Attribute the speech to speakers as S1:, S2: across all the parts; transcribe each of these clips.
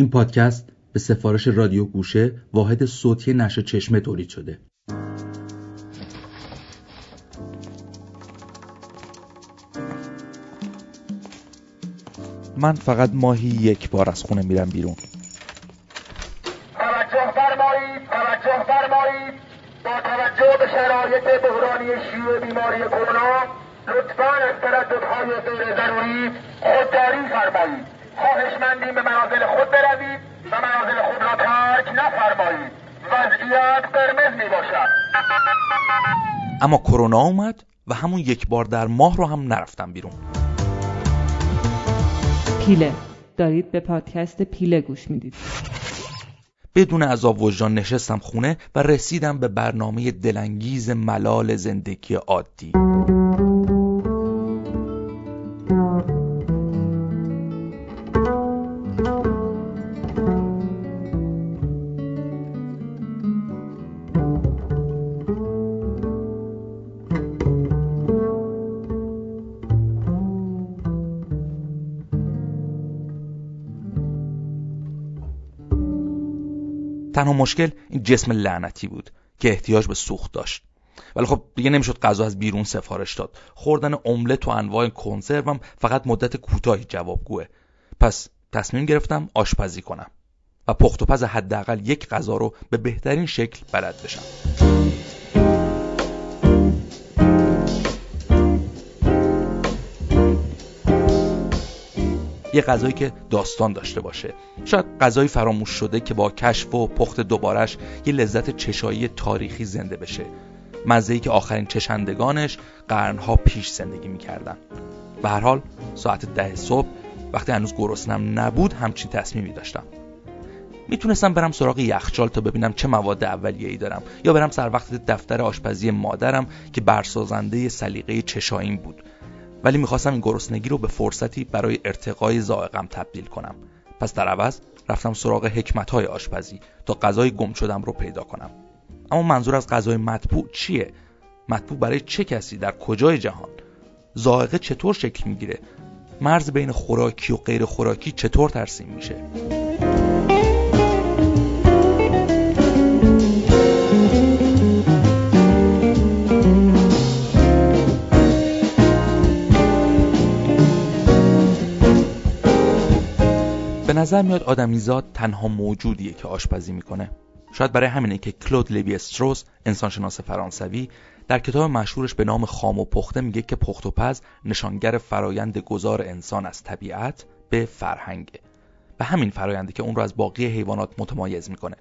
S1: این پادکست به سفارش رادیو گوشه واحد صوتی نشر چشمه تولید شده.
S2: من فقط ماهی یک بار از خونه میرم بیرون.
S3: توجه فرمایید توجه فرمایید. با توجه به شرایط بحرانی شیوع بیماری کرونا لطفا از ترددهای غیر ضروری خودداری فرمایید. خواهشمندیم به منازل خود بروید و منازل خود را ترک نفرمایید. وضعیت قرمز می باشد.
S2: اما کرونا اومد و همون یک بار در ماه رو هم نرفتم بیرون.
S4: پیله. دارید به پادکست پیله گوش می‌دید.
S2: بدون عذاب وجدان نشستم خونه و رسیدم به برنامه دلانگیز ملال زندگی عادی. مشکل این جسم لعنتی بود که احتیاج به سوخت داشت. ولی خب دیگه نمی‌شد غذا از بیرون سفارش داد. خوردن املت و انواع کنسروم فقط مدت کوتاهی جوابگوه. پس تصمیم گرفتم آشپزی کنم و پخت و پز حداقل یک غذا رو به بهترین شکل بلد بشم. یه غذایی که داستان داشته باشه. شاید غذایی فراموش شده که با کشف و پخت دوبارش یه لذت چشایی تاریخی زنده بشه. مزه‌ای که آخرین چشندگانش قرنها پیش زندگی می‌کردن. به هر حال ساعت ده صبح وقتی هنوز گرسنم نبود همچین تصمیمی داشتم. می‌تونستم برم سراغ یخچال تا ببینم چه مواد اولیه‌ای دارم یا برم سر وقت دفتر آشپزی مادرم که برسازنده سلیقه چشاییم بود. ولی می‌خواستم این گرسنگی رو به فرصتی برای ارتقای زائقم تبدیل کنم. پس در عوض رفتم سراغ حکمتهای آشپزی تا غذای گم شدم رو پیدا کنم. اما منظور از غذای مطبوع چیه؟ مطبوع برای چه کسی؟ در کجای جهان؟ زائقه چطور شکل می‌گیره؟ مرز بین خوراکی و غیر خوراکی چطور ترسیم میشه؟ به نظر میاد آدمیزاد تنها موجودیه که آشپزی می‌کنه. شاید برای همینه که کلود لوی استروس انسانشناس فرانسوی در کتاب مشهورش به نام خام و پخته میگه که پخت و پز نشانگر فرایند گذار انسان از طبیعت به فرهنگه. به همین فراینده که اون رو از باقی حیوانات متمایز می‌کنه.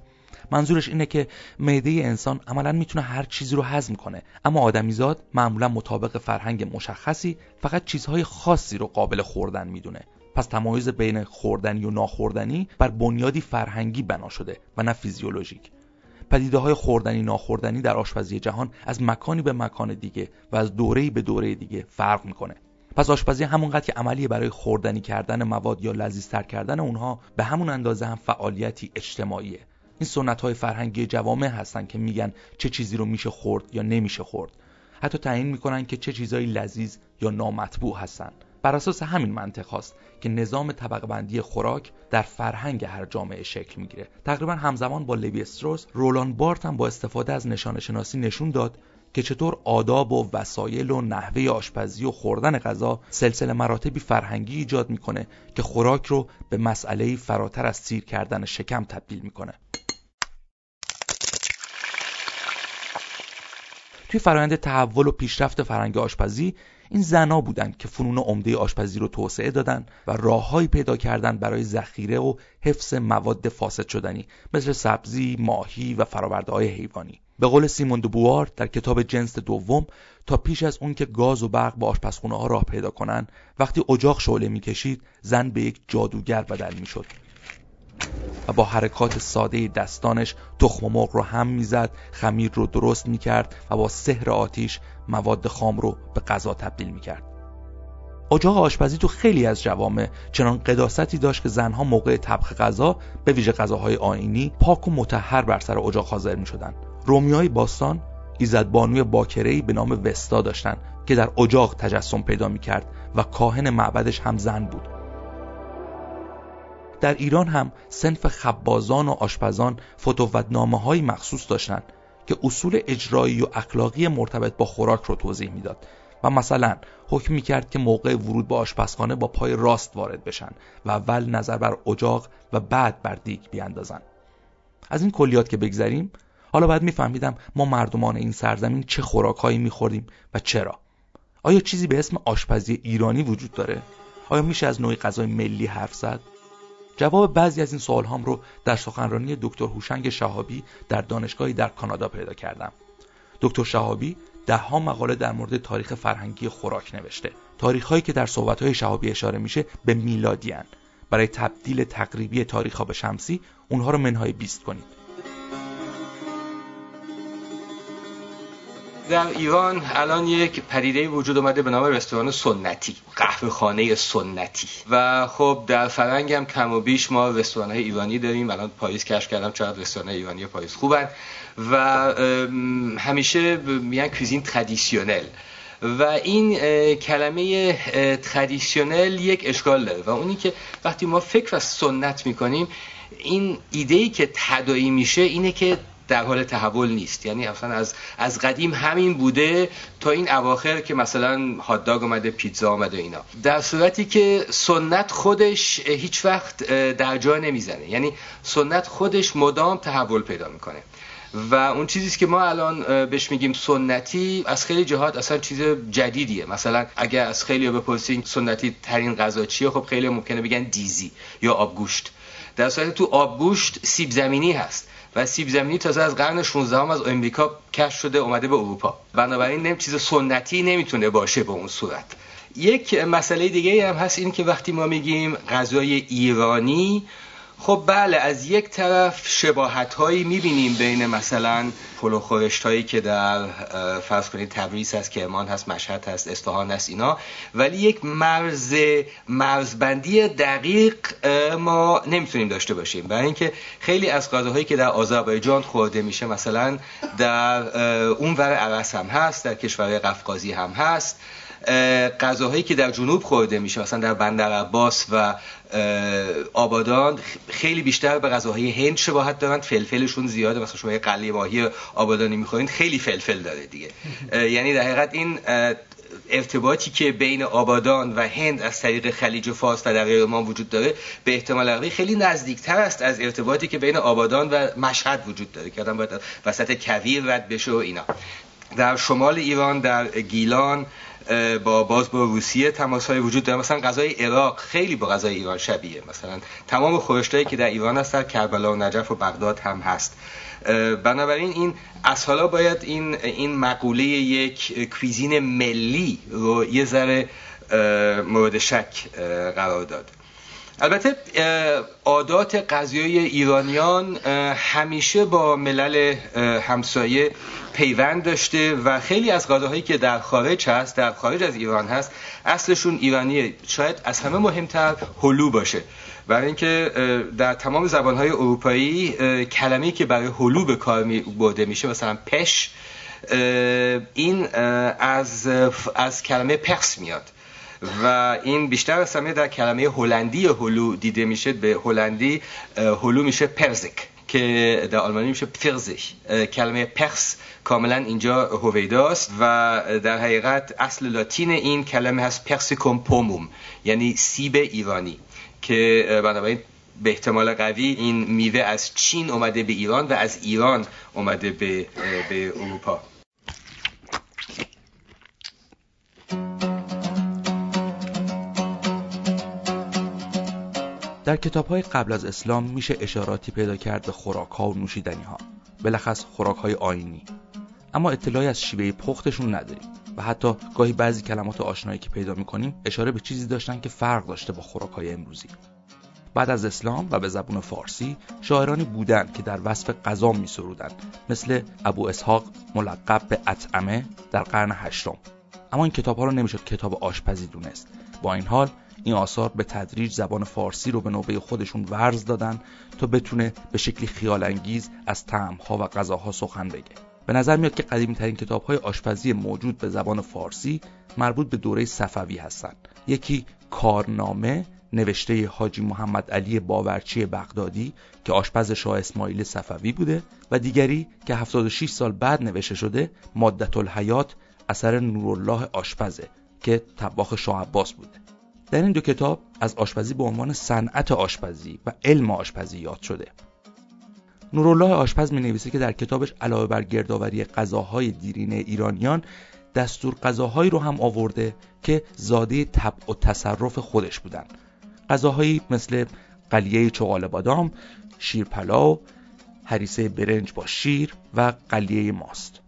S2: منظورش اینه که معده انسان عملا می‌تونه هر چیزی رو هضم کنه اما آدمیزاد معمولا مطابق فرهنگ مشخصی فقط چیزهای خاصی رو قابل خوردن می‌دونه. پس تمایز بین خوردنی و ناخوردنی بر بنیادی فرهنگی بنا شده و نه فیزیولوژیک. پدیده های خوردنی ناخوردنی در آشپزی جهان از مکانی به مکان دیگه و از دوره‌ای به دوره دیگه فرق می‌کنه. پس آشپزی همونقدر که عملی برای خوردنی کردن مواد یا لذیذتر کردن اونها به همون اندازه هم فعالیتی اجتماعیه. این سنت های فرهنگی جوامع هستن که میگن چه چیزی رو میشه خورد یا نمیشه خورد. حتی تعیین می‌کنن که چه چیزایی لذیذ یا نامطبوع هستن. بر اساس همین منطق هاست که نظام طبقه بندی خوراک در فرهنگ هر جامعه شکل می‌گیره. تقریبا همزمان با لوی استروس رولان بارت هم با استفاده از نشان شناسی نشون داد که چطور آداب و وسایل و نحوه آشپزی و خوردن غذا سلسله مراتبی فرهنگی ایجاد می‌کنه که خوراک رو به مسئله فراتر از سیر کردن شکم تبدیل می‌کنه. توی فرایند تحول و پیشرفت فرهنگ آشپزی این زنا بودند که فنون عمده آشپزی رو توسعه دادن و راههایی پیدا کردن برای ذخیره و حفظ مواد فاسد شدنی مثل سبزی، ماهی و فراورده های حیوانی. به قول سیمون بوار در کتاب جنس دوم تا پیش از اون که گاز و برق به آشپزخونه ها راه پیدا کنن وقتی اجاق شعله می‌کشید زن به یک جادوگر بدل می‌شد و با حرکات ساده دستانش تخم مرغ رو هم می‌زد خمیر رو درست می‌کرد و با سحر آتیش مواد خام رو به غذا تبدیل می‌کرد. اجاق آشپزی تو خیلی از جوامع چنان قداستی داشت که زنها موقع طبخ غذا به ویژه غذاهای آینی پاک و متحر بر سر اجاق حاضر می‌شدن رومیای باستان ایزدبانوی باکرهی به نام وستا داشتن که در اجاق تجسم پیدا می‌کرد و کاهن معبدش هم زن بود. در ایران هم سنف خبازان و آشپزان فتوتنامه های مخصوص داشتند که اصول اجرایی و اخلاقی مرتبط با خوراک رو توضیح می‌داد و مثلا حکم می کرد که موقع ورود به آشپزخانه با پای راست وارد بشن و اول نظر بر اجاق و بعد بر دیگ بیاندازن. از این کلیات که بگذریم حالا باید میفهمیدم ما مردمان این سرزمین چه خوراکهایی میخوردیم و چرا. آیا چیزی به اسم آشپزی ایرانی وجود داره؟ آیا میشه از نوعی غذای ملی حرف زد؟ جواب بعضی از این سوال هم رو در سخنرانی دکتر هوشنگ شهابی در دانشگاهی در کانادا پیدا کردم. دکتر شهابی ده ها مقاله در مورد تاریخ فرهنگی خوراک نوشته. تاریخ هایی که در صحبت های شهابی اشاره میشه به میلادی هن. برای تبدیل تقریبی تاریخ ها به شمسی اونها رو منهای بیست کنید.
S5: در ایران الان یک پدیده وجود اومده به نام رستوران سنتی قهوه خانه سنتی. و خب در فرنگ هم کم و بیش ما رستوران های ایرانی داریم. الان پاریس کشف کردم چقدر رستوران ایرانی پاریس خوبن. و همیشه میگن cuisine traditionnelle و این کلمه traditionnelle یک اشکال داره. و اونی که وقتی ما فکر و سنت می‌کنیم این ایده ای که تداعی میشه اینه که در حال تحول نیست. یعنی اصلا از از قدیم همین بوده تا این اواخر که مثلا هات اومده پیتزا اومده اینا. در صورتی که سنت خودش هیچ وقت در جا نمی‌زنه. یعنی سنت خودش مدام تحول پیدا می‌کنه. و اون چیزی که ما الان بهش میگیم سنتی از خیلی جهات اصلا چیز جدیدیه. مثلا اگر از خیلی بپرسین سنتی ترین غذا چیه خب خیلی ممکنه بگن دیزی یا آبگوشت. در صورتی تو آبگوشت سیب زمینی هست. و سیب زمینی تازه از قرن 16 هم از امریکا کشف شده اومده به اروپا. بنابراین نمی چیز سنتی نمی‌تونه باشه به اون صورت. یک مسئله دیگه هم هست این که وقتی ما میگیم غذای ایرانی خب بله از یک طرف شباهت هایی می‌بینیم بین مثلا پلو خورشت هایی که در فرض کنید تبریز هست کرمان هست مشهد هست اصفهان هست اینا. ولی یک مرز مرزبندی دقیق ما نمی‌تونیم داشته باشیم. برای اینکه خیلی از غذاهایی که در آذربایجان خورده میشه مثلا در اون ور عرس هم هست در کشورهای قفقازی هم هست. غذاهایی که در جنوب خورده میشه مثلا در بندر عباس و آبادان خیلی بیشتر به غذاهای هند شباهت دارن فلفلشون زیاده. مثلا شما قلی ماهی آبادانی می‌خورین خیلی فلفل داره دیگه. یعنی در حقیقت این ارتباطی که بین آبادان و هند از طریق خلیج فارس و دریای ما وجود داره به احتمال قوی خیلی نزدیکتر است از ارتباطی که بین آبادان و مشهد وجود داره که آدم باید وسط کویر رد بشه و اینا. در شمال ایران در گیلان با باز با روسیه تماس های وجود داره. مثلا غذای عراق خیلی با غذای ایران شبیه. مثلا تمام خورشتایی که در ایران هست در کربلا و نجف و بغداد هم هست. بنابراین این از حالا باید این این مقوله یک کویزین ملی رو یه ذره مورد شک قرار داد. البته عادات غذایی ایرانیان همیشه با ملل همسایه پیوند داشته و خیلی از غذاهایی که در خارج هست در خارج از ایران هست اصلشون ایرانیه شاید از همه مهمتر هلو باشه. برای اینکه در تمام زبانهای اروپایی کلمه‌ای که برای هلو به کار برده میشه مثلا پش این از از کلمه پرس میاد. و این بیشتر از همه در کلمه هلندی هلو دیده میشه به هلندی هلو میشه پرزک که در آلمانی میشه پرزش کلمه پرس کاملا اینجا هویداست و در حقیقت اصل لاتین این کلمه هست پرسیکوم پوموم یعنی سیب ایرانی که بنابراین به احتمال قوی این میوه از چین اومده به ایران و از ایران اومده به, به اروپا.
S2: در کتاب های قبل از اسلام میشه اشاراتی پیدا کرد به خوراک ها و نوشیدنی ها بلخص خوراک های آینی. اما اطلاعی از شیوه پختشون نداریم و حتی گاهی بعضی کلمات آشنایی که پیدا می‌کنیم اشاره به چیزی داشتن که فرق داشته با خوراک های امروزی. بعد از اسلام و به زبون فارسی شاعرانی بودند که در وصف غذا می مثل ابو اسحاق ملقب به اطعمه در قرن هشتم. اما این کتاب ها رو نمی‌شد کتاب آشپزی دونست. با این حال این آثار به تدریج زبان فارسی رو به نوبه خودشون ورز دادن تا بتونه به شکلی خیال انگیز از طعمها و غذاها سخن بگه. به نظر میاد که قدیمی ترین کتاب های آشپزی موجود به زبان فارسی مربوط به دوره صفوی هستند یکی کارنامه نوشته حاجی محمد علی باورچی بغدادی که آشپز شاه اسماعیل صفوی بوده و دیگری که 76 سال بعد نوشته شده مادت الحیات اثر نورالله آشپزه که طباخ شاه عباس بوده. در این دو کتاب از آشپزی به عنوان صنعت آشپزی و علم آشپزی یاد شده. نورالله آشپز می نویسه که در کتابش علاوه بر گردآوری غذاهای دیرینه ایرانیان دستور غذاهایی رو هم آورده که زاده طبع و تصرف خودش بودن. غذاهایی مثل قلیه چغال بادام، شیر پلاو، هریسه برنج با شیر و قلیه ماست.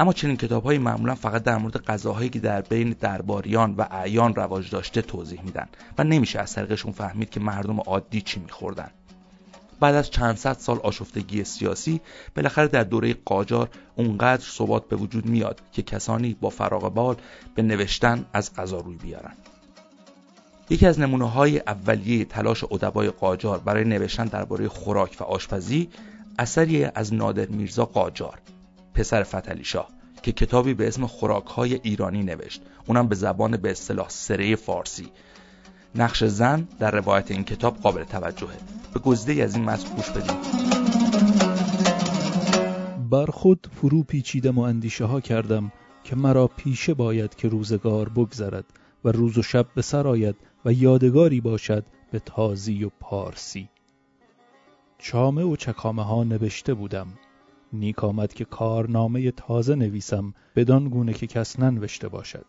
S2: اما چنین کتاب های معمولا فقط در مورد غذاهایی که در بین درباریان و اعیان رواج داشته توضیح میدن و نمیشه از طریقشون فهمید که مردم عادی چی میخوردن. بعد از چند صد سال آشفتگی سیاسی بالاخره در دوره قاجار اونقدر ثبات به وجود میاد که کسانی با فراغ بال به نوشتن از غذا روی بیارن. یکی از نمونه های اولیه تلاش ادبای قاجار برای نوشتن درباره خوراک و آشپزی اثری از نادر میرزا قاجار. پسر فتلی شاه که کتابی به اسم خوراک های ایرانی نوشت. اونم به زبان به اصطلاح سره فارسی. نقش زن در روایت این کتاب قابل توجهه. به گزده از این متن گوش بدیم
S6: بر خود فرو پیچیدم و اندیشه ها کردم که مرا پیشه باید که روزگار بگذرد و روز و شب به سر آید و یادگاری باشد به تازی و پارسی. چامه و چکامه ها نوشته بودم. نیک آمد که کارنامه تازه نویسم بدان گونه که کس ننوشته باشد.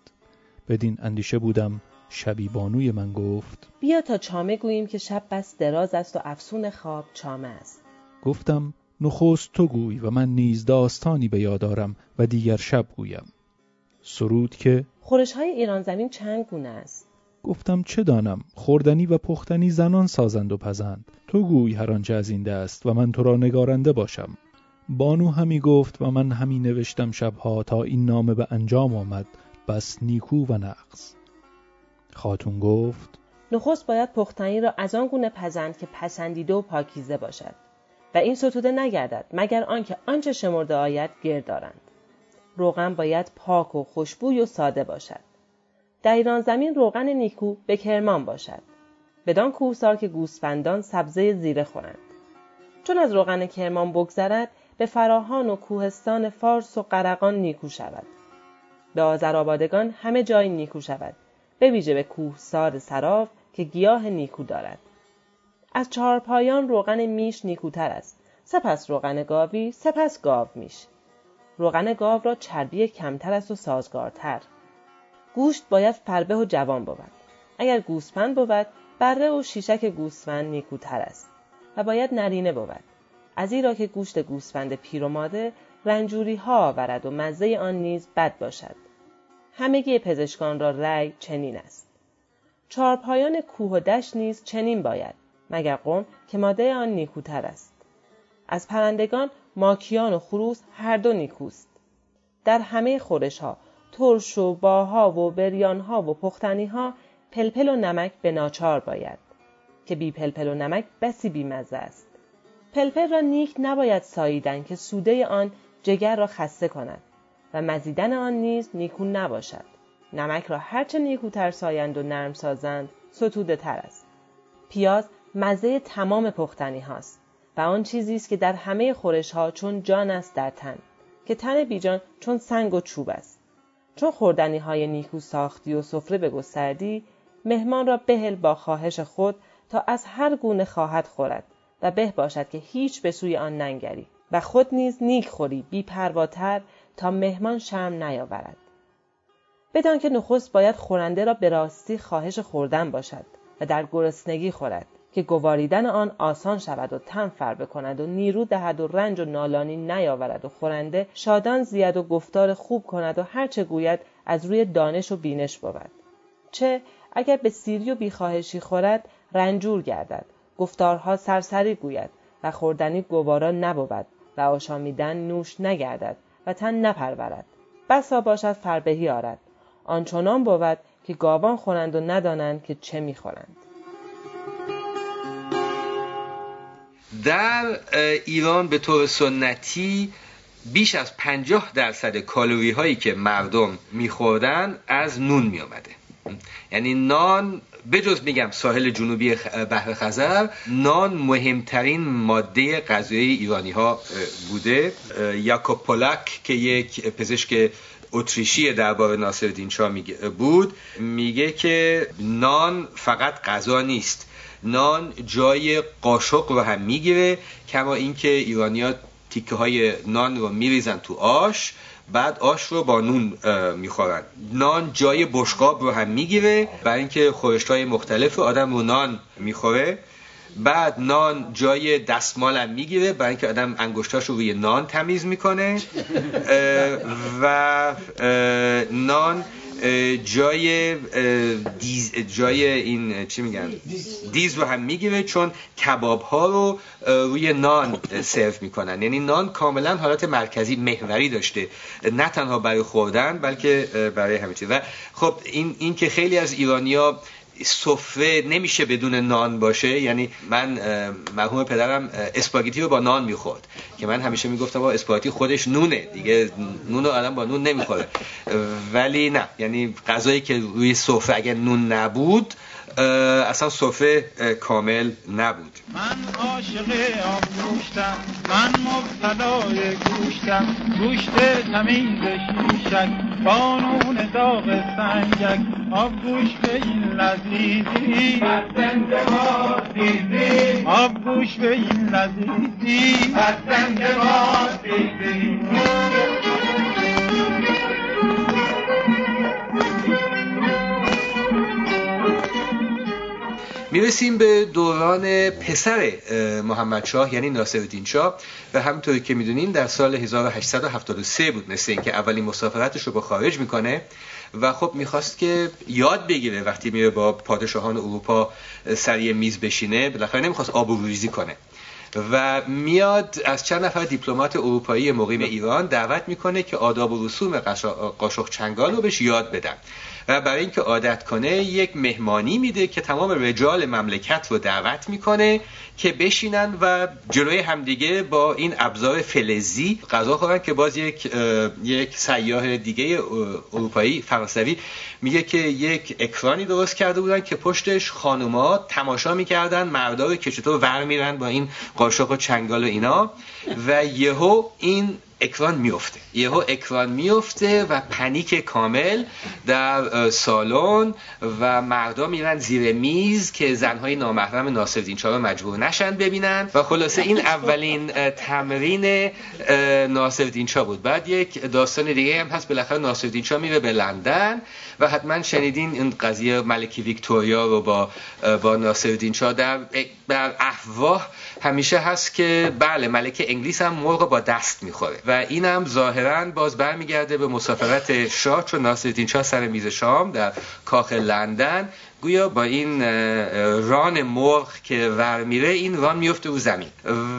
S6: بدین اندیشه بودم شبی بانوی من گفت
S7: بیا تا چامه گوییم که شب بس دراز است و افسون خواب چامه است.
S6: گفتم نخست تو گوی و من نیز داستانی به یادارم و دیگر شب گویم. سرود که
S7: خورش های ایران زمین چند گونه است؟
S6: گفتم چه دانم؟ خوردنی و پختنی زنان سازند و پزند. تو گوی هر آنچه از این دست و من تو را نگارنده باشم. بانو همی گفت و من همی نوشتم شبها تا این نامه به انجام آمد. بس نیکو و نقص. خاتون گفت
S7: نخست باید پختنی را از آن گونه پزند که پسندیده و پاکیزه باشد و این ستوده نگردد مگر آنکه آنچه شمرده آید گرد دارند. روغن باید پاک و خوشبوی و ساده باشد. در ایران زمین روغن نیکو به کرمان باشد. بدان کوهسار که گوسفندان سبزه زیره خورند. چون از روغن کرمان بگذرد به فراهان و کوهستان فارس و قرقان نیکو شود. به آذرآبادگان همه جای نیکو شود. به ویژه به کوهسار سراف که گیاه نیکو دارد. از چهارپایان روغن میش نیکوتر است. سپس روغن گاوی سپس گاو میش. روغن گاو را چربی کمتر است و سازگارتر. گوشت باید فربه و جوان بود. اگر گوسفند بود بره و شیشک گوسفند نیکوتر است و باید نرینه بود. از ایرا که گوشت گوسفند پیر و ماده رنجوری ها آورد و مزه آن نیز بد باشد. همگی پزشکان را رأی چنین است. چهارپایان کوه و دشت نیز چنین باید مگر قوم که ماده آن نیکوتر است. از پرندگان ماکیان و خروس هر دو نیکوست. در همه خورش ها ترش‌باها و بریان ها و پختنی ها پلپل و نمک به ناچار باید که بی پلپل و نمک بسی بی مزه است. پلپل را نیک نباید ساییدن که سوده آن جگر را خسته کند و مزیدن آن نیز نیکو نباشد. نمک را هرچه نیکوتر سایند و نرم سازند ستوده تر است. پیاز مزه تمام پختنی هاست و آن چیزی است که در همه خورش ها چون جان است در تن که تن بیجان چون سنگ و چوب است. چون خوردنی های نیکو ساختی و سفره بگستردی مهمان را بهل با خواهش خود تا از هر گونه خواهد خورد. و به باشد که هیچ به سوی آن ننگری و خود نیز نیک خوری بی پرواتر تا مهمان شرم نیاورد. بدان که نخست باید خورنده را به راستی خواهش خوردن باشد و در گرسنگی خورد که گواریدن آن آسان شود و تن فر بکند و نیرو دهد و رنج و نالانی نیاورد و خورنده شادان زید و گفتار خوب کند و هرچه گوید از روی دانش و بینش بود. چه اگر به سیری و بیخواهشی خورد رنجور گردد. گفتارها سرسری گوید و خوردنی گوارا نبود و آشامیدن نوش نگردد و تن نپرورد. بسا باشد فربهی آرد. آنچنان بود که گاوان خورند و ندانند که چه می‌خورند.
S5: در ایران به طور سنتی بیش از پنجاه درصد کالوری هایی که مردم میخوردن از نون میآمده. یعنی نان بجز میگم ساحل جنوبی بحر خزر نان مهمترین ماده غذایی ایرانی ها بوده. یاکوب پولک که یک پزشک اتریشی درباره ناصرالدین شاه بود میگه که نان فقط غذا نیست. نان جای قاشق رو هم می‌گیره کما اینکه ایرانیا تیکه های نان رو میریزن تو آش. بعد آش رو با نون می‌خورن. نان جای بشقاب رو هم می‌گیره. برای اینکه خورشت های مختلف آدم رو نان می‌خوره. بعد نان جای دستمال هم می‌گیره. برای اینکه آدم انگشتاش رو روی نان تمیز می‌کنه. و نان جای دیز جای این چی میگن؟ دیز. رو هم می‌گیره چون کباب ها رو روی نان سرو می‌کنن. یعنی نان کاملا حالت مرکزی محوری داشته. نه تنها برای خوردن بلکه برای همه چیز. و خب این, این که خیلی از ایرانیا سفره نمیشه بدون نان باشه. یعنی من مرحوم پدرم اسپاگتی رو با نان می‌خورد. که من همیشه می‌گفتم با اسپاگتی خودش نونه. دیگه نون آدم با نون نمی‌خوره. ولی نه. یعنی غذایی که روی سفره اگه نون نبود اصلا صفه کامل نبود.
S8: من عاشق آب گوشتم من مبتلای گوشتم گوشت تمیز شیشک بانون داغ سنگک آب گوش به این لذیذی. آب گوش به این لذیذی.
S5: می‌رسیم به دوران پسر محمد شاه یعنی ناصرالدین شاه. و همونطوری که می‌دونین در سال 1873 بود مثل اینکه اولین مسافرتش رو با خارج می‌کنه. و خب می‌خواست که یاد بگیره وقتی میره با پادشاهان اروپا سریع میز بشینه. بالاخره نمی‌خواست آبروریزی کنه. و میاد از چند نفر دیپلمات اروپایی مقیم ایران دعوت می‌کنه که آداب و رسوم قاشق چنگال رو بهش یاد بدن. و برای اینکه عادت کنه یک مهمانی میده که تمام رجال مملکت رو دعوت می‌کنه که بشینن و جلوی همدیگه با این ابزار فلزی غذا خورن که باز یک یک سیاه دیگه اروپایی فرانسوی میگه که یک اکرانی درست کرده بودن که پشتش خانوما تماشا می‌کردن مردا که چطور ور میرن با این قاشق و چنگال و اینا و یهو این اکران میفته. یهو اکران میفته و پنیک کامل در سالن و مردم میرن زیر میز که زنهای نامحرم ناصرالدین شاه مجبور نشن ببینن. و خلاصه این اولین تمرین ناصرالدین شاه بود. بعد یک داستان دیگه هم هست. بالاخره ناصرالدین شاه میره به لندن و حتما شنیدین این قضیه ملکی ویکتوریا رو با با ناصرالدین شاه در در افواه همیشه هست که بله ملکه انگلیس هم مرغ با دست می‌خوره. و اینم ظاهرا باز برمیگرده به مسافرت شاه چون ناصرالدین شاه سر میز شام در کاخ لندن. گویا با این ران مرغ که ور میره این ران میفته رو زمین.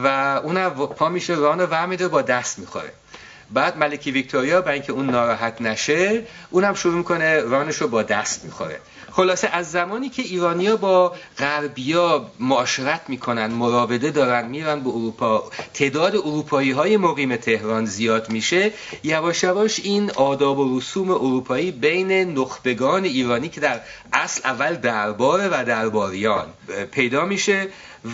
S5: و اون پا میشه ران رو ور میده با دست می‌خوره. بعد ملکی ویکتوریا برای اینکه اون ناراحت نشه اونم شروع می‌کنه رانش رو با دست می‌خوره. خلاصه از زمانی که ایرانیا با غربیا معاشرت می‌کنن مراوده دارن میرن به اروپا تعداد اروپایی های مقیم تهران زیاد میشه یواش یواش این آداب و رسوم اروپایی بین نخبگان ایرانی که در اصل اول درباره و درباریان پیدا میشه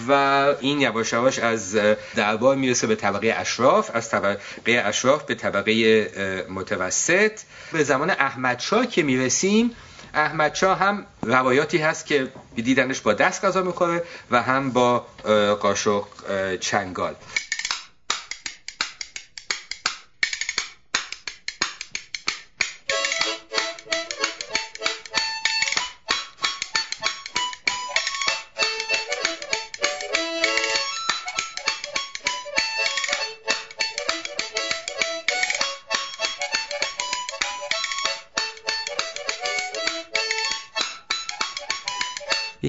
S5: و این یواش یواش از دربار می‌رسه به طبقه اشراف از طبقه اشراف به طبقه متوسط. به زمان احمدشاه که می‌رسیم احمد شاه هم روایاتی هست که دیدنش با دست غذا می‌خوره و هم با قاشق چنگال.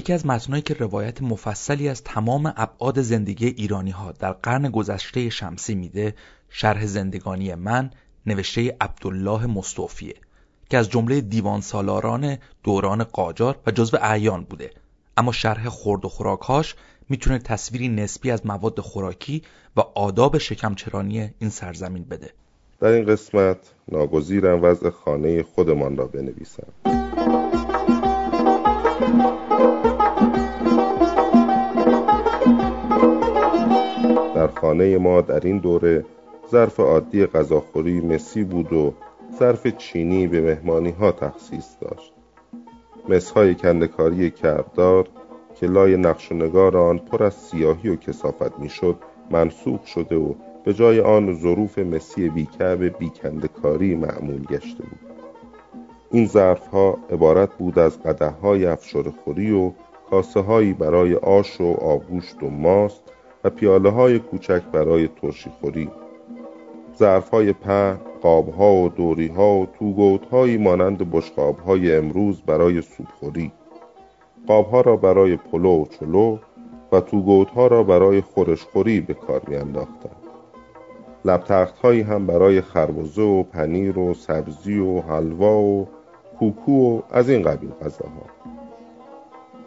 S2: یکی از متنهایی که روایت مفصلی از تمام ابعاد زندگی ایرانی ها در قرن گذشته شمسی میده شرح زندگانی من نوشته عبدالله مصطفیه که از جمله دیوان سالاران دوران قاجار و جزو اعیان بوده. اما شرح خورد و خوراکهاش می‌تونه تصویری نسبی از مواد خوراکی و آداب شکمچرانی این سرزمین بده.
S9: در این قسمت ناگزیرم وضع خانه خودمان را بنویسم. خانه ما در این دوره ظرف عادی غذاخوری مسی بود و ظرف چینی به مهمانی ها تخصیص داشت. مسهای کندکاری کردار که لای نقش و نگار آن پر از سیاهی و کسافت می‌شد منسوخ شده و به جای آن ظروف مسی بیکعب بیکندکاری معمول گشته بود. این ظرف ها عبارت بود از قده های افشار و کاسه هایی برای آش و آبگوشت و ماست و پیاله های کوچک برای ترشی خوری. ظرف های په، قاب ها و دوری ها و توگوت هایی مانند بشقاب های امروز برای سوپخوری قاب ها را برای پلو و چلو و توگوت ها را برای خورشخوری به کار می انداختند. لبتخت هایی هم برای خربزه و پنیر و سبزی و حلوا و کوکو و از این قبیل غذاها.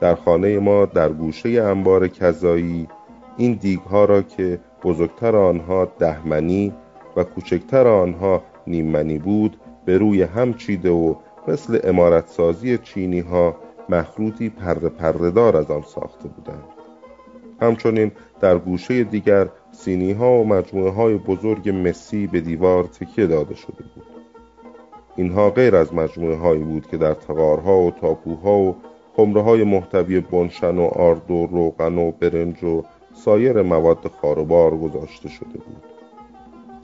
S9: در خانه ما در گوشه انبار کذایی این دیگ ها را که بزرگتر آنها دهمنی و کوچکتر آنها نیممنی بود به روی هم چیده و مثل امارتسازی چینی ها مخروطی پرده پردهدار از آن ساخته بودند. همچنین در گوشه دیگر سینی ها و مجموعه های بزرگ مسی به دیوار تکیه داده شده بود. اینها غیر از مجموعه هایی بود که در تقارها و تاپوها و خمره های محتوی بنشن و آرد و روغن و برنج و سایر مواد خاروبار گذاشته شده بود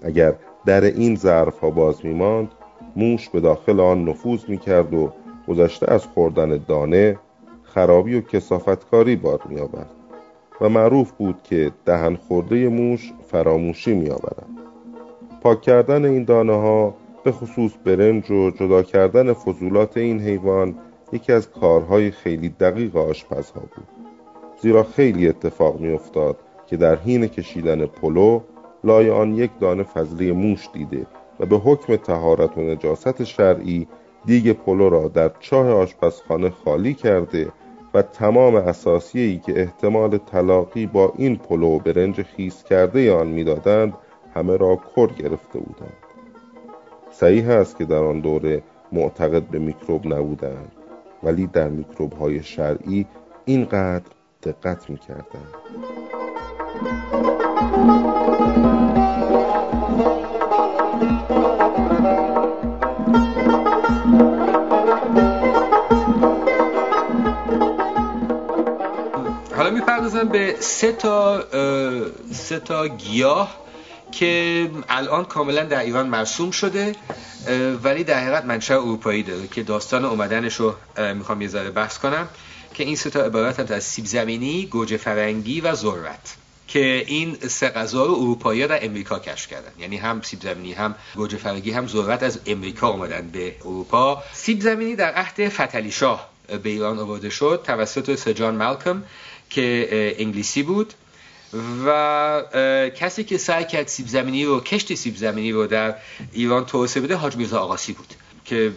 S9: اگر در این ظرف ها باز می ماند موش به داخل آن نفوذ می کرد و گذشته از خوردن دانه خرابی و کسافتکاری بار می آورد و معروف بود که دهن خورده موش فراموشی می آورد. پاک کردن این دانه ها به خصوص برنج و جدا کردن فضولات این حیوان یکی از کارهای خیلی دقیق آشپزها بود زیرا خیلی اتفاق می افتاد که در حین کشیدن پلو لای آن یک دانه فضله موش دیده و به حکم طهارت و نجاست شرعی دیگ پلو را در چاه آشپزخانه خالی کرده و تمام اثاثیه‌ای که احتمال تلاقی با این پلو برنج خیس کرده آن می‌دادند همه را کر گرفته بودند. صحیح است که در آن دوره معتقد به میکروب نبودند ولی در میکروب های شرعی اینقدر دقت می‌کردند
S5: حالا می‌پردازم به سه تا سه تا گیاه که الان کاملا در ایران مرسوم شده ولی در حقیقت منشأ اروپایی داره که داستان اومدنش رو می‌خوام یه ذره بحث کنم. که این سه تا عبارت از سیب زمینی، گوجه فرنگی و ذرت که این سه غذا رو اروپایی در امریکا کشف کردن. یعنی هم سیب زمینی هم گوجه فرنگی هم ذرت از امریکا اومدن به اروپا. سیب زمینی در عهد فتلی شاه به ایران آورده شد توسط سجان مالکم که انگلیسی بود. و کسی که سعی کرد سیب زمینی رو کشت سیب زمینی رو در ایران توسعه بده حاج میرزا آقاسی بود. که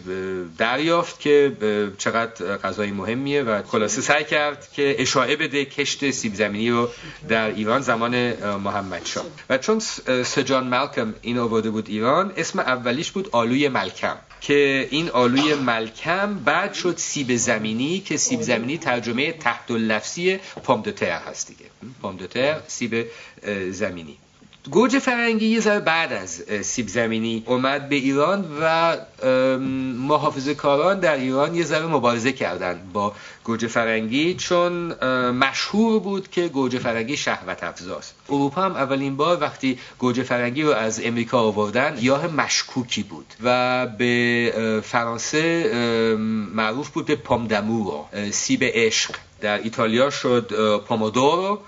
S5: دریافت که چقدر غذای مهمیه و خلاصه سعی کرد که اشاعه بده کشت سیب زمینی رو در ایران زمان محمد شاه. و چون سجان ملکم این آورده بود ایران اسم اولیش بود آلوی ملکم که این آلوی ملکم بعد شد سیب زمینی که سیب زمینی ترجمه تحت لفظی پامدوتر هست دیگه. پامدوتر سیب زمینی. گوجه فرنگی یه ذره بعد از سیب زمینی اومد به ایران و محافظه کاران در ایران یه ذره مبارزه کردن با گوجه فرنگی چون مشهور بود که گوجه فرنگی شهوت افزاست. اروپا هم اولین بار وقتی گوجه فرنگی رو از امریکا آوردن گیاه مشکوکی بود و به فرانسه معروف بود به پامدمورو سیب عشق. در ایتالیا شد پامودورو.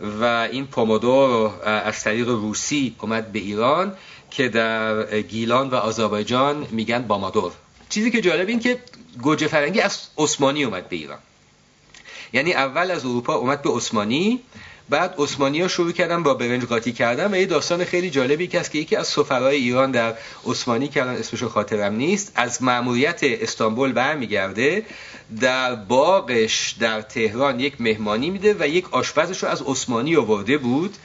S5: و این پومودور از طریق روسی اومد به ایران که در گیلان و آذربایجان میگن بامادور. چیزی که جالب این که گوجه فرنگی از عثمانی اومد به ایران. یعنی اول از اروپا اومد به عثمانی بعد عثمانی ها شروع کردن با برنج قاطی کردن و یه داستان خیلی جالبی که است که یکی از سفرهای ایران در عثمانی الان اسمشو خاطرم نیست از مأموریت استانبول برمیگرده در باغش در تهران یک مهمانی میده و یک آشپزش رو از عثمانی آورده بود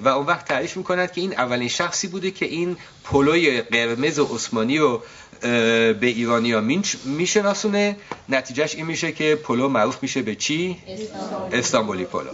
S5: و اون وقت تعریف می‌کند که این اولین شخصی بوده که این پلوی قرمز عثمانی رو به ایرانی ها میشناسونه. نتیجهش این میشه که پلو معروف میشه به چی؟ استانبولی پلو.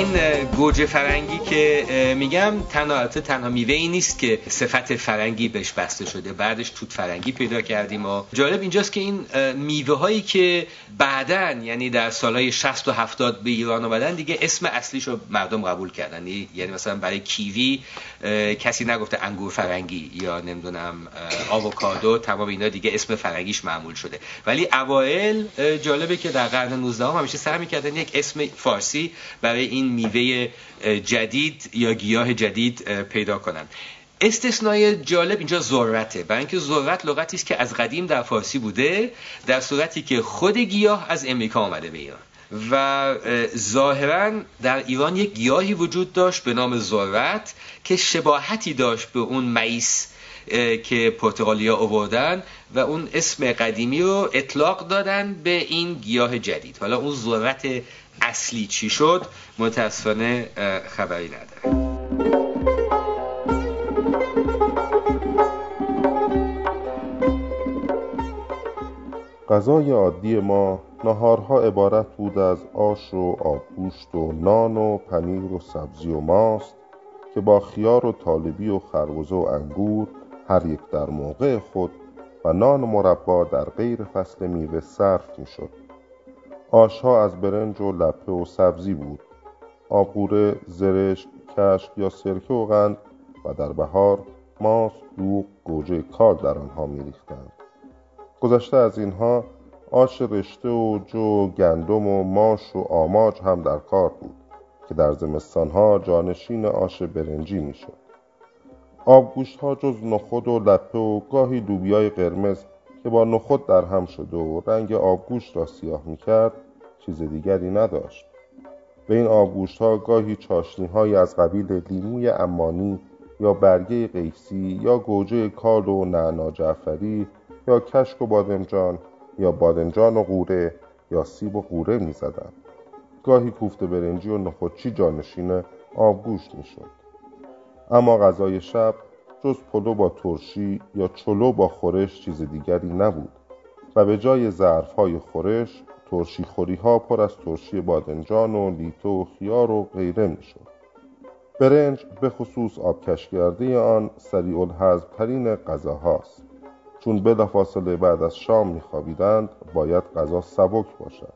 S5: in گوجه فرنگی که میگم تنها تنها میوه ای نیست که صفت فرنگی بهش بسته شده. بعدش توت فرنگی پیدا کردیم و جالب اینجاست که این میوه هایی که بعدا یعنی در سالهای 60 و 70 به ایران آمدن دیگه اسم اصلیش رو مردم قبول کردن. یعنی مثلا برای کیوی کسی نگفته انگور فرنگی یا نمی‌دونم آووکادو تمام اینا دیگه اسم فرنگیش معمول شده. ولی اوایل جالبه که در قرن 19 هم همیشه سعی می‌کردن یک اسم فارسی برای این میوه جدید یا گیاه جدید پیدا کنن. استثنای جالب اینجا ذرته. برای اینکه ذرت لغتی است که از قدیم در فارسی بوده در صورتی که خود گیاه از امریکا آمده به ایران. و ظاهرا در ایران یک گیاهی وجود داشت به نام ذرت که شباهتی داشت به اون مئیس که پرتغالیا آوردن و اون اسم قدیمی رو اطلاق دادن به این گیاه جدید. حالا اون ذرت اصلی چی شد متاسفانه خبری نداره
S9: غذای عادی ما نهارها عبارت بود از آش و آبگوشت و نان و پنیر و سبزی و ماست که با خیار و طالبی و خربزه و انگور هر یک در موقع خود و نان مربا در غیر فصل میوه صرف می شد. آشها از برنج و لپه و سبزی بود. آبگوره، زرشک، کشک یا سرکه و قند و در بهار ماست، دوغ، گوجه کار در آنها می ریختند. گذشته از اینها آش رشته و جو گندم و ماش و آماج هم در کار بود که در زمستانها جانشین آش برنجی می‌شد آبگوشت ها جز نخود و لپه و گاهی لوبیای قرمز که با نخود در هم شده و رنگ آبگوشت را سیاه می‌کرد چیز دیگری نداشت به این آبگوشت ها گاهی چاشنی های از قبیل لیموی امانی یا برگه قیسی یا گوجه کال و نعنا جعفری یا کشک و بادمجان یا بادمجان و قوره یا سیب و قوره می زدن. گاهی کوفته برنجی و نخودچی جانشین آبگوشت می شد. اما غذای شب جز پلو با ترشی یا چلو با خورش چیز دیگری نبود و به جای ظرف های خورش ترشی خوری ها پر از ترشی بادنجان و لیتو و خیار و غیره می شد. برنج به خصوص آبکش کرده آن سریع الحضب ترین غذاهاست. چون بلافاصله بعد از شام میخوابیدند باید غذا سبک باشد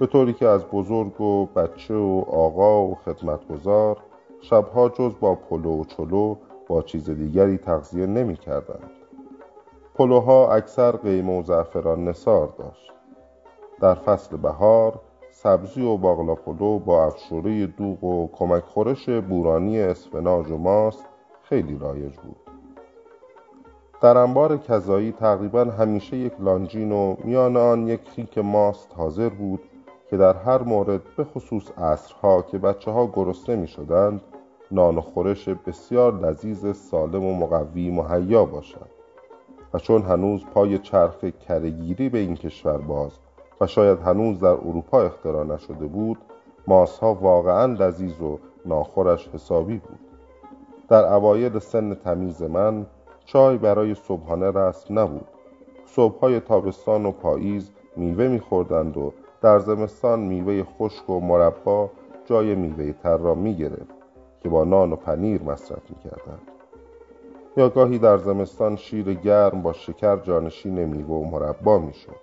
S9: به طوری که از بزرگ و بچه و آقا و خدمتگزار شبها جز با پلو و چلو با چیز دیگری تغذیه نمی کردند. پلوها اکثر قیمه و زعفران نصار داشت. در فصل بهار سبزی و باقلا پلو با افشوره دوغ و کمک خورش بورانی اسفناج و ماست خیلی رایج بود. در انبار کذایی تقریبا همیشه یک لانجین و میان آن یک خیک ماست حاضر بود که در هر مورد به خصوص عصرها که بچه ها گرسنه می شدند نان و خورش بسیار لذیذ سالم و مقوی مهیا باشد. و چون هنوز پای چرخ کرهگیری به این کشور باز و شاید هنوز در اروپا اختراع نشده بود ها واقعا لذیذ و ناخورش حسابی بود. در اوایل سن تمیز من چای برای صبحانه رسم نبود. صبحهای تابستان و پاییز میوه میخوردند و در زمستان میوه خشک و مربا جای میوه تر را می‌گرفت. که با نان و پنیر مصرف می‌کردند یا گاهی در زمستان شیر گرم با شکر جانشین میوه و مربا می‌شد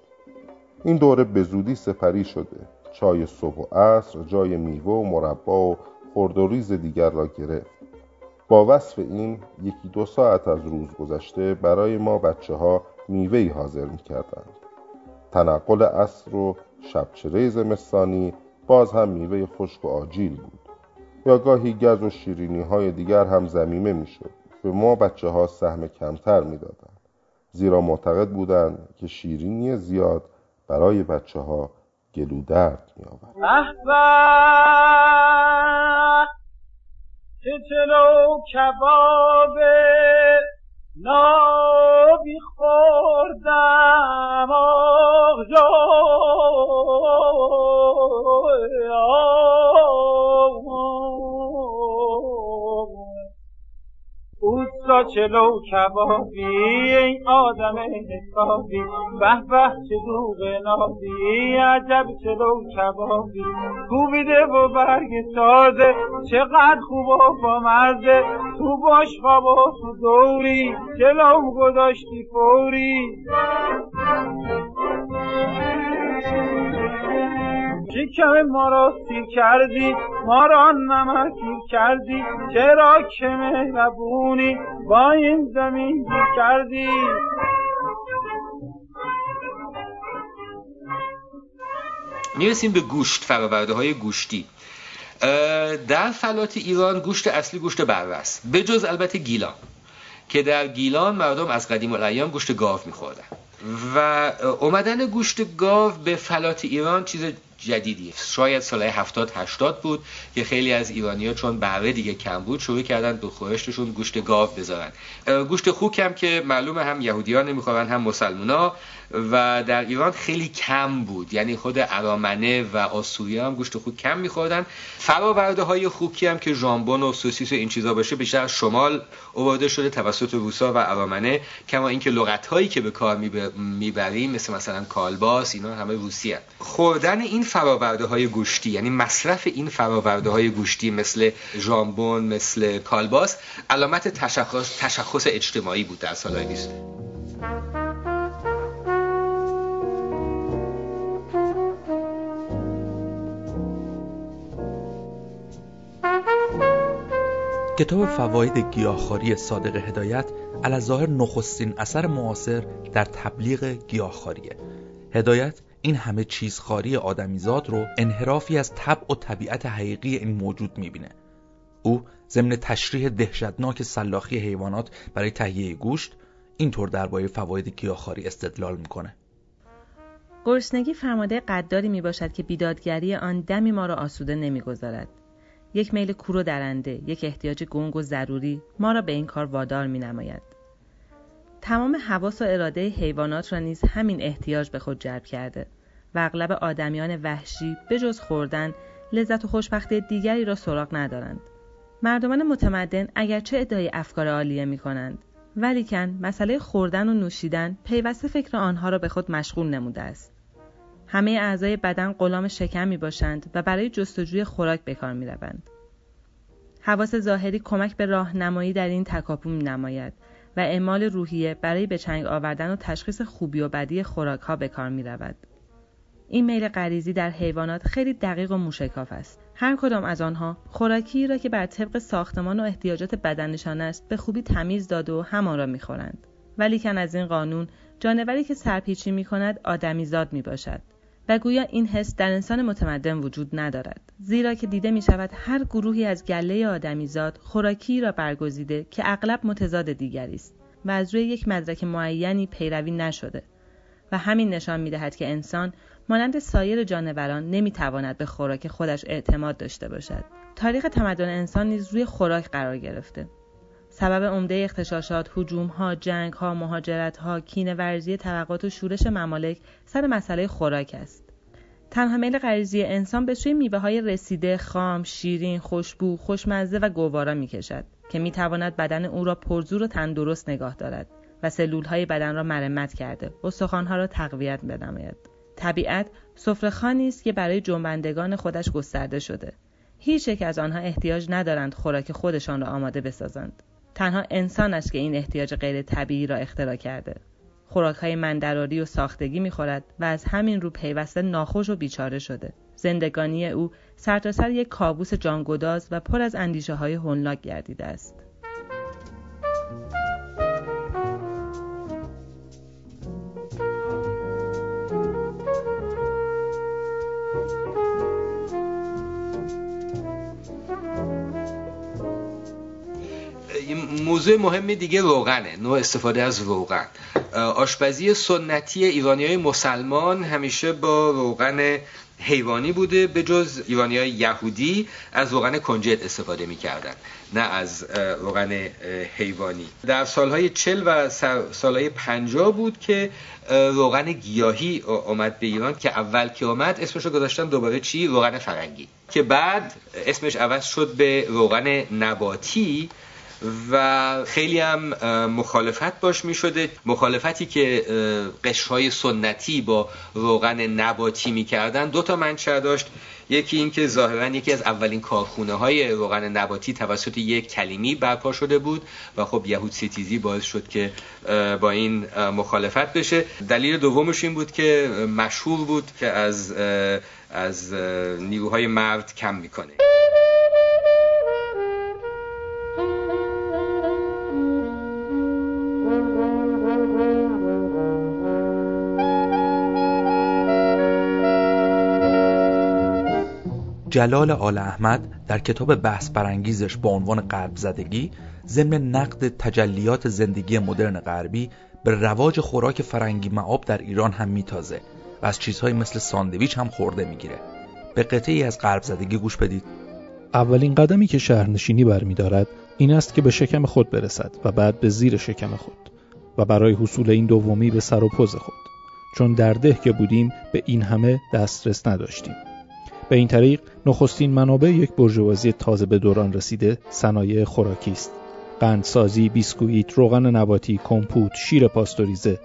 S9: این دوره به زودی سپری شده چای صبح و عصر جای میوه و مربا و خرد و ریز دیگر را گرفت با وصف این یکی دو ساعت از روز گذشته برای ما بچه ها میوهی حاضر می کردند. تنقل عصر و شبچره زمستانی باز هم میوه خشک و آجیل بود. یا گاهی گز و شیرینی های دیگر هم زمیمه می شد. به ما بچه ها سهم کمتر می دادن. زیرا معتقد بودند که شیرینی زیاد برای بچه ها گلودرد می آورد.
S8: که کباب نابی خوردم چلو کبابی این آدم حسابی به به چه دوغ نابی عجب چلو کبابی. کوبیده و برگ تازه چقدر خوب و با مزه تو باش خواب و تو دوری چلو گذاشتی فوری. شکم ما را سیر کردی؟ ما را نمکیر کردی؟ چرا که مهربونی با این زمین گیر کردی؟
S5: می‌رسیم به گوشت فراورده های گوشتی در فلات ایران گوشت اصلی گوشت بره به جز البته گیلان که در گیلان مردم از قدیم الایام گوشت گاو میخوردن. و اومدن گوشت گاو به فلات ایران چیز جدیدی. شاید سال 70 80 بود که خیلی از ایرانیا چون بره دیگه کم بود شروع کردن به خورشتشون گوشت گاو بذارن. گوشت خوک هم که معلومه هم یهودیان نمی‌خورن هم مسلمونا. و در ایران خیلی کم بود. یعنی خود ارامنه و آسوری هم گوشت خوک کم میخوردن. فراورده های خوکی هم که ژامبون و سوسیس و این چیزا باشه بیشتر شمال آورده شده توسط روسا و ارامنه کما اینکه لغت هایی که به کار می‌بریم مثل مثلا کالباس اینا همه روسی هم. خوردن این فراورده های گوشتی یعنی مصرف این فراورده های گوشتی مثل ژامبون مثل کالباس علامت تشخص, تشخص اجتماعی بود در سالهای 20
S2: کتاب فواید گیاهخواری صادق هدایت ظاهر نخستین اثر معاصر در تبلیغ گیاهخواریه. هدایت این همه چیزخواری آدمیزاد رو انحرافی از طبع و طبیعت حقیقی این موجود می‌بینه. او ضمن تشریح دهشتناک سلاخی حیوانات برای تهیه گوشت اینطور درباره فواید گیاهخواری استدلال می‌کنه.
S7: گرسنگی فرماده قداری می باشد که بیدادگری آن دمی ما را آسوده نمی‌گذارد. یک میل کور و درنده یک احتیاج گنگ و ضروری ما را به این کار وادار می نماید. تمام حواس و اراده حیوانات را نیز همین احتیاج به خود جلب کرده و اغلب آدمیان وحشی به جز خوردن لذت و خوشبختی دیگری را سراغ ندارند. مردمان متمدن اگرچه ادعای افکار عالیه می کنند ولیکن مسئله خوردن و نوشیدن پیوسته فکر آنها را به خود مشغول نموده است. همه اعضای بدن غلام شکم می باشند و برای جستجوی خوراک به کار می روند. حواس ظاهری کمک به راهنمایی در این تکاپو می نماید و اعمال روحیه برای به چنگ آوردن و تشخیص خوبی و بدی خوراک ها به کار می رود. این میل غریزی در حیوانات خیلی دقیق و موشکاف است. هر کدام از آنها خوراکی را که بر طبق ساختمان و احتیاجات بدنشان است به خوبی تمیز داده و همان را می‌خورند. ولیکن از این قانون جانوری که سرپیچی می کند آدمیزاد می باشد. و گویا این حس در انسان متمدن وجود ندارد. زیرا که دیده می شود هر گروهی از گله آدمیزاد خوراکی را برگزیده که اغلب متضاد دیگری است و از روی یک مدرک معینی پیروی نشده و همین نشان می دهد که انسان مانند سایر جانوران نمی تواند به خوراک خودش اعتماد داشته باشد. تاریخ تمدن انسان نیز روی خوراک قرار گرفته. سبب عمده اختشاشات، ها، جنگها، مهاجرتها، کینه ورزی طبقات و شورش ممالک سر مسئله خوراک است. تنها میل غریزی انسان به سوی میوه های رسیده، خام، شیرین، خوشبو، خوشمزه و گوارا می کشد که می تواند بدن او را پرزور و تندرست نگاه دارد و سلول های بدن را مرمت کرده و سخانها را تقویت بنماید. طبیعت سفرهخوانی است که برای جنبندگان خودش گسترده شده. هیچ یک از آنها احتیاج ندارند خوراک خودشان را آماده بسازند. تنها انسان است که این احتیاج غیر طبیعی را اختراع کرده. خوراک های مندراری و ساختگی می‌خورد و از همین رو پیوسته ناخوش و بیچاره شده. زندگانی او سرتاسر سر یک کابوس جانگداز و پر از اندیشه های هنلاک گردیده است.
S5: موضوع مهم دیگه روغنه نوع استفاده از روغن. آشپزی سنتی ایرانی های مسلمان همیشه با روغن حیوانی بوده به جز ایرانی های یهودی از روغن کنجد استفاده می‌کردن نه از روغن حیوانی. در سالهای چل و سالهای پنجاه بود که روغن گیاهی آمد به ایران که اول که آمد اسمش رو گذاشتن دوباره چی؟ روغن فرنگی. که بعد اسمش عوض شد به روغن نباتی. و خیلی هم مخالفت باش می شده مخالفتی که قشرهای سنتی با روغن نباتی می‌کردن. دو تا منشأ داشت. یکی اینکه ظاهرا یکی از اولین کارخونه های روغن نباتی توسط یک کلیمی برپا شده بود و خب یهود ستیزی باعث شد که با این مخالفت بشه. دلیل دومش این بود که مشهور بود که از از نیروهای مرد کم می‌کنه.
S2: جلال آل احمد در کتاب بحث برانگیزش با عنوان غرب زدگی ضمن نقد تجلیات زندگی مدرن غربی به رواج خوراک فرنگی معاب در ایران هم میتازه و از چیزهایی مثل ساندویچ هم خورده می‌گیره. به قطعی از غرب زدگی گوش بدید.
S6: اولین قدمی که شهرنشینی برمیدارد این است که به شکم خود برسد و بعد به زیر شکم خود و برای حصول این دومی به سر و پوز خود. چون در ده که بودیم به این همه دسترس نداشتیم. به این طریق نخستین منابع یک برجوازی تازه به دوران رسیده صنایع خوراکی است. قندسازی بیسکویت روغن نباتی کمپوت شیر پاستوریزه.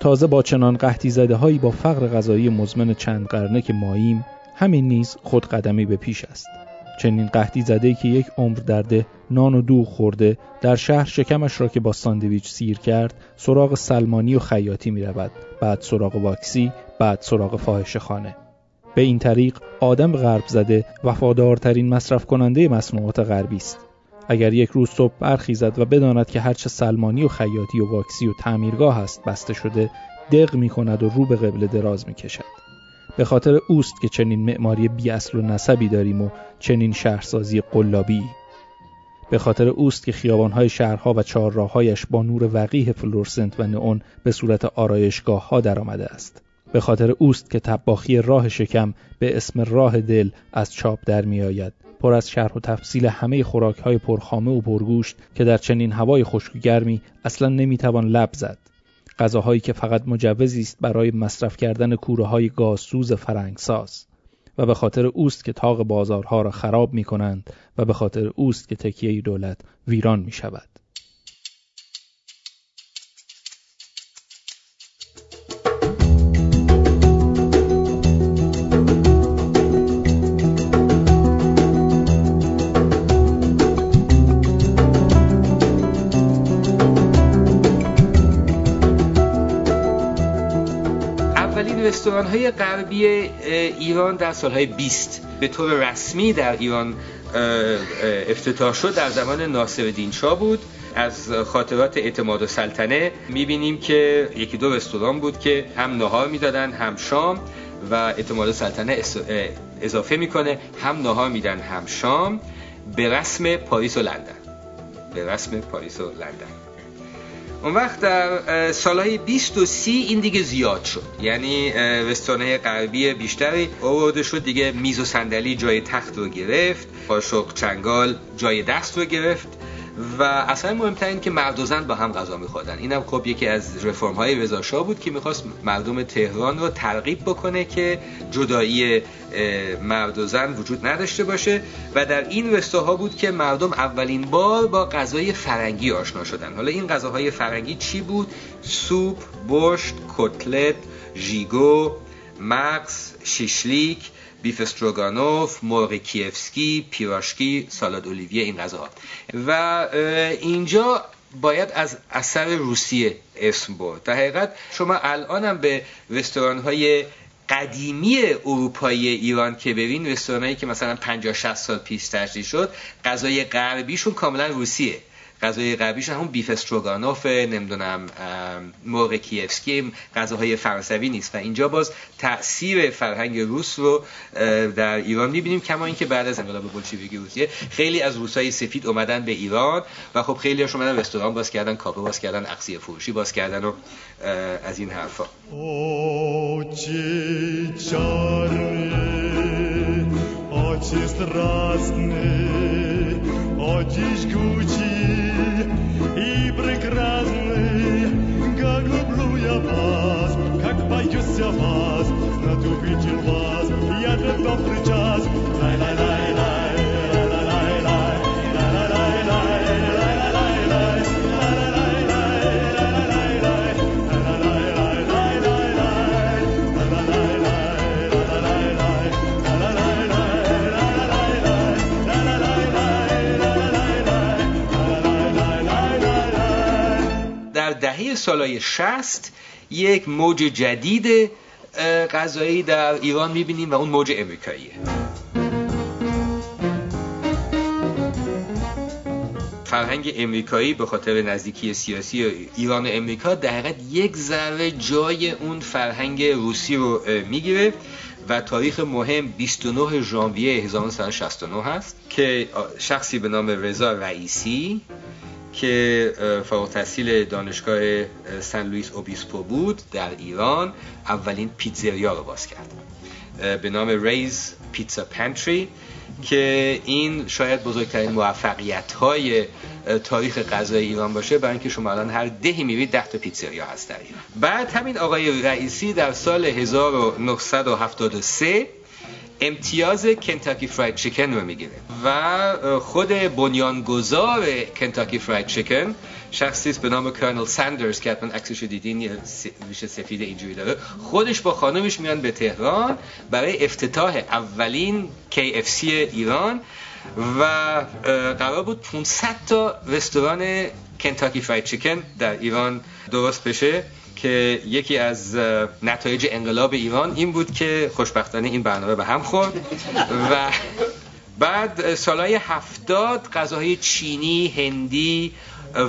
S6: تازه با چنان قحطی زده با فقر غذایی مزمن چند قرنه که ماییم همین نیز خود قدمی به پیش است. چنین قحطی زده که یک عمر درده نان و دوغ خورده در شهر شکمش را که با ساندویچ سیر کرد سراغ سلمانی و خیاطی می رود بعد سراغ واکسی بعد سراغ فاحش خانه. به این طریق آدم غرب زده وفادارترین مصرف کننده مسموعات غربی است. اگر یک روز صبح برخیزد و بداند که هرچه سلمانی و خیاطی و واکسی و تعمیرگاه است بسته شده دق می کند و رو به قبل دراز می کشد. به خاطر اوست که چنین معماری بی اصل و نسبی داریم و چنین شهرسازی قلابی. به خاطر اوست که خیابانهای شهرها و چهارراههایش با نور وقیه فلورسنت و نئون به صورت آرایشگاه ها درآمده است. به خاطر اوست که تباخی راه شکم به اسم راه دل از چاپ در می آید. پر از شرح و تفصیل همه خوراک های پرخامه و پرگوشت که در چنین هوای خشک و گرمی اصلا نمی‌توان لب زد. غذاهایی که فقط مجوزی است برای مصرف کردن کوره های گازسوز فرنگساز. و به خاطر اوست که تاق بازارها را خراب می کنند و به خاطر اوست که تکیه دولت ویران می شود.
S5: رستوران های غربی ایران در سالهای 20 به طور رسمی در ایران افتتاح شد. در زمان ناصرالدین شاه بود. از خاطرات اعتماد و سلطنه می‌بینیم که یکی دو رستوران بود که هم نهار می‌دادن هم شام و اعتماد سلطنه اضافه می‌کنه. هم نهار میدن هم شام. به رسم پاریس و لندن. به رسم پاریس و لندن. اون وقت در سالهای 20 و 30 این دیگه زیاد شد. یعنی رستوران غربی بیشتری آورده شد. دیگه میز و صندلی جای تخت رو گرفت. قاشق چنگال جای دست رو گرفت. و اصلا مهمتر این که مرد و زن با هم غذا میخوردن. اینم خب یکی از رفرم های رضا بود که می‌خواست مردم تهران رو ترغیب بکنه که جدایی مرد و زن وجود نداشته باشه. و در این رستاها بود که مردم اولین بار با غذای فرنگی آشنا شدن. حالا این غذاهای فرنگی چی بود؟ سوپ برشت کتلت ژیگو مغز شیشلیک بیف استروگانوف، مرغ کیفسکی، پیراشکی، سالاد اولیویه این غذاها. و اینجا باید از اثر روسیه اسم برد. در حقیقت شما الانم به رستوران های قدیمی اروپایی ایران که ببین رستورانایی که مثلا 50 60 سال پیش تشکیل شد غذای غربیشون کاملا روسیه. غذای غربیشون همون بیف استروگانوف نمی‌دونم مرغ کیفسکی غذاهای فرانسوی نیست. و اینجا باز تاثیر فرهنگ روس رو در ایران می‌بینیم کما اینکه بعد از انقلاب بولشویکی روسیه خیلی از روسای سفید اومدن به ایران و خب خیلی هاش اومدن رستوران باز کردن کافه باز کردن اقصی فروشی باز کردن و از این حرفا. и прекрасный, как люблю я вас, как боюсь я вас, натупитель вас, я для добрый час, лай-лай-лай-лай. دهه سالهای شست یک موج جدید غذایی در ایران می‌بینیم و اون موج امریکاییه. فرهنگ امریکایی به خاطر نزدیکی سیاسی ایران و امریکا در یک ذره جای اون فرهنگ روسی رو می‌گیره و تاریخ مهم 29 ژانویه 1969 هست که شخصی به نام رضا رئیسی که فارغ تحصیل دانشگاه سن لوئیس اوبیسپو بود در ایران اولین پیتزریا رو باز کرد. به نام ریز پیتزا پنتری که این شاید بزرگترین موفقیت های تاریخ غذای ایران باشه برای اینکه شما الان هر دهی میرید ده تا پیتزریا هست در ایران. بعد همین آقای رئیسی در سال 1973 امتیاز کنتاکی فراید چیکن رو می‌گیره. و خود بنیانگذار کنتاکی فراید چیکن شخصی به نام کرنل ساندرز که حتما عکسش دیدین یه سفید اینجوری داره. خودش با خانمش میان به تهران برای افتتاح اولین KFC ایران و قرار بود 500 تا رستوران کنتاکی فراید چیکن در ایران درست بشه. که یکی از نتایج انقلاب ایران این بود که خوشبختانه این برنامه به هم خورد و بعد سالهای هفتاد غذاهای چینی، هندی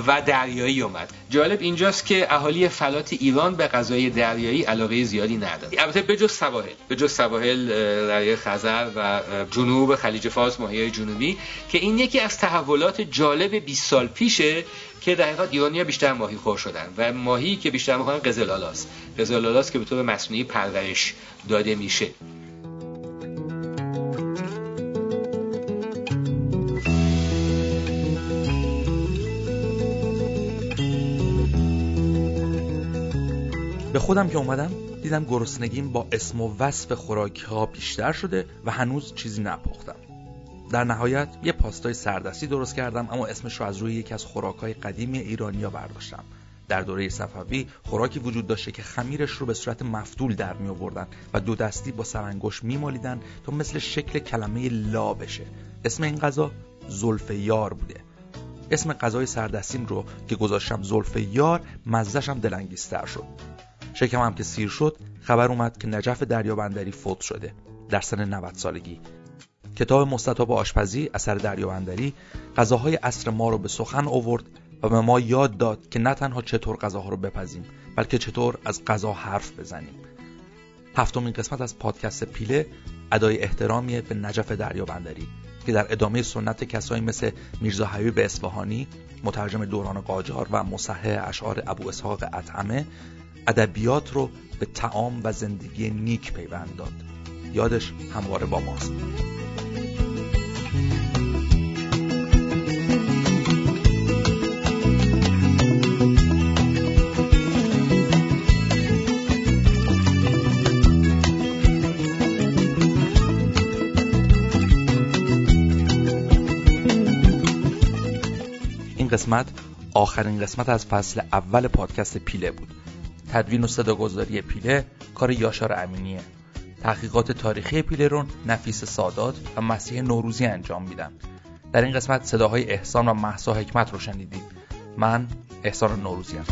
S5: و دریایی اومد. جالب اینجاست که اهالی فلات ایران به غذای دریایی علاقه زیادی ندارد البته به جز سواحل به جز سواحل دریای خزر و جنوب خلیج فارس ماهیای جنوبی که این یکی از تحولات جالب 20 سال پیشه که در حقیقت ایرانیا بیشتر ماهی خور شدن و ماهی که بیشتر می‌خورن قزلالاست قزلالاست که به طور مصنوعی پرورش داده میشه.
S2: به خودم که اومدم دیدم گرسنگیم با اسم و وصف خوراکی ها بیشتر شده و هنوز چیزی نپختم. در نهایت یه پاستای سردستی درست کردم اما اسمش رو از روی یکی از خوراکهای قدیمی ایرانیا برداشتم. در دوره صفوی خوراکی وجود داشته که خمیرش رو به صورت مفتول در می آوردن و دو دستی با سرانگشت می مالیدن تا مثل شکل کلمه لا بشه. اسم این غذا زلف یار بوده. اسم غذای سردستیم رو که گذاشتم زلف یار مزهشم دلانگیزتر شد. شکمم که سیر شد خبر اومد که نجف دریابندری فوت شده. در سن 90 سالگی کتاب مستطاب آشپزی اثر دریابندری غذاهای عصر ما رو به سخن آورد و به ما یاد داد که نه تنها چطور غذاها رو بپزیم بلکه چطور از غذا حرف بزنیم. هفتمین قسمت از پادکست پیله ادای احترامی به نجف دریابندری که در ادامه سنت کسایی مثل میرزا حبیب اصفهانی مترجم دوران قاجار و مصحح اشعار ابو اسحاق اطعمه ادبیات رو به تعام و زندگی نیک پیوند داد. یادش همواره با ماست. قسمت آخرین قسمت از فصل اول پادکست پیله بود. تدوین و صداگذاری پیله کار یاشار امینیه. تحقیقات تاریخی پیله رو نفیس سادات و مسیح نوروزی انجام میدن در این قسمت صداهای احسان و محسا حکمت رو شنیدید. من احسان نوروزی هم.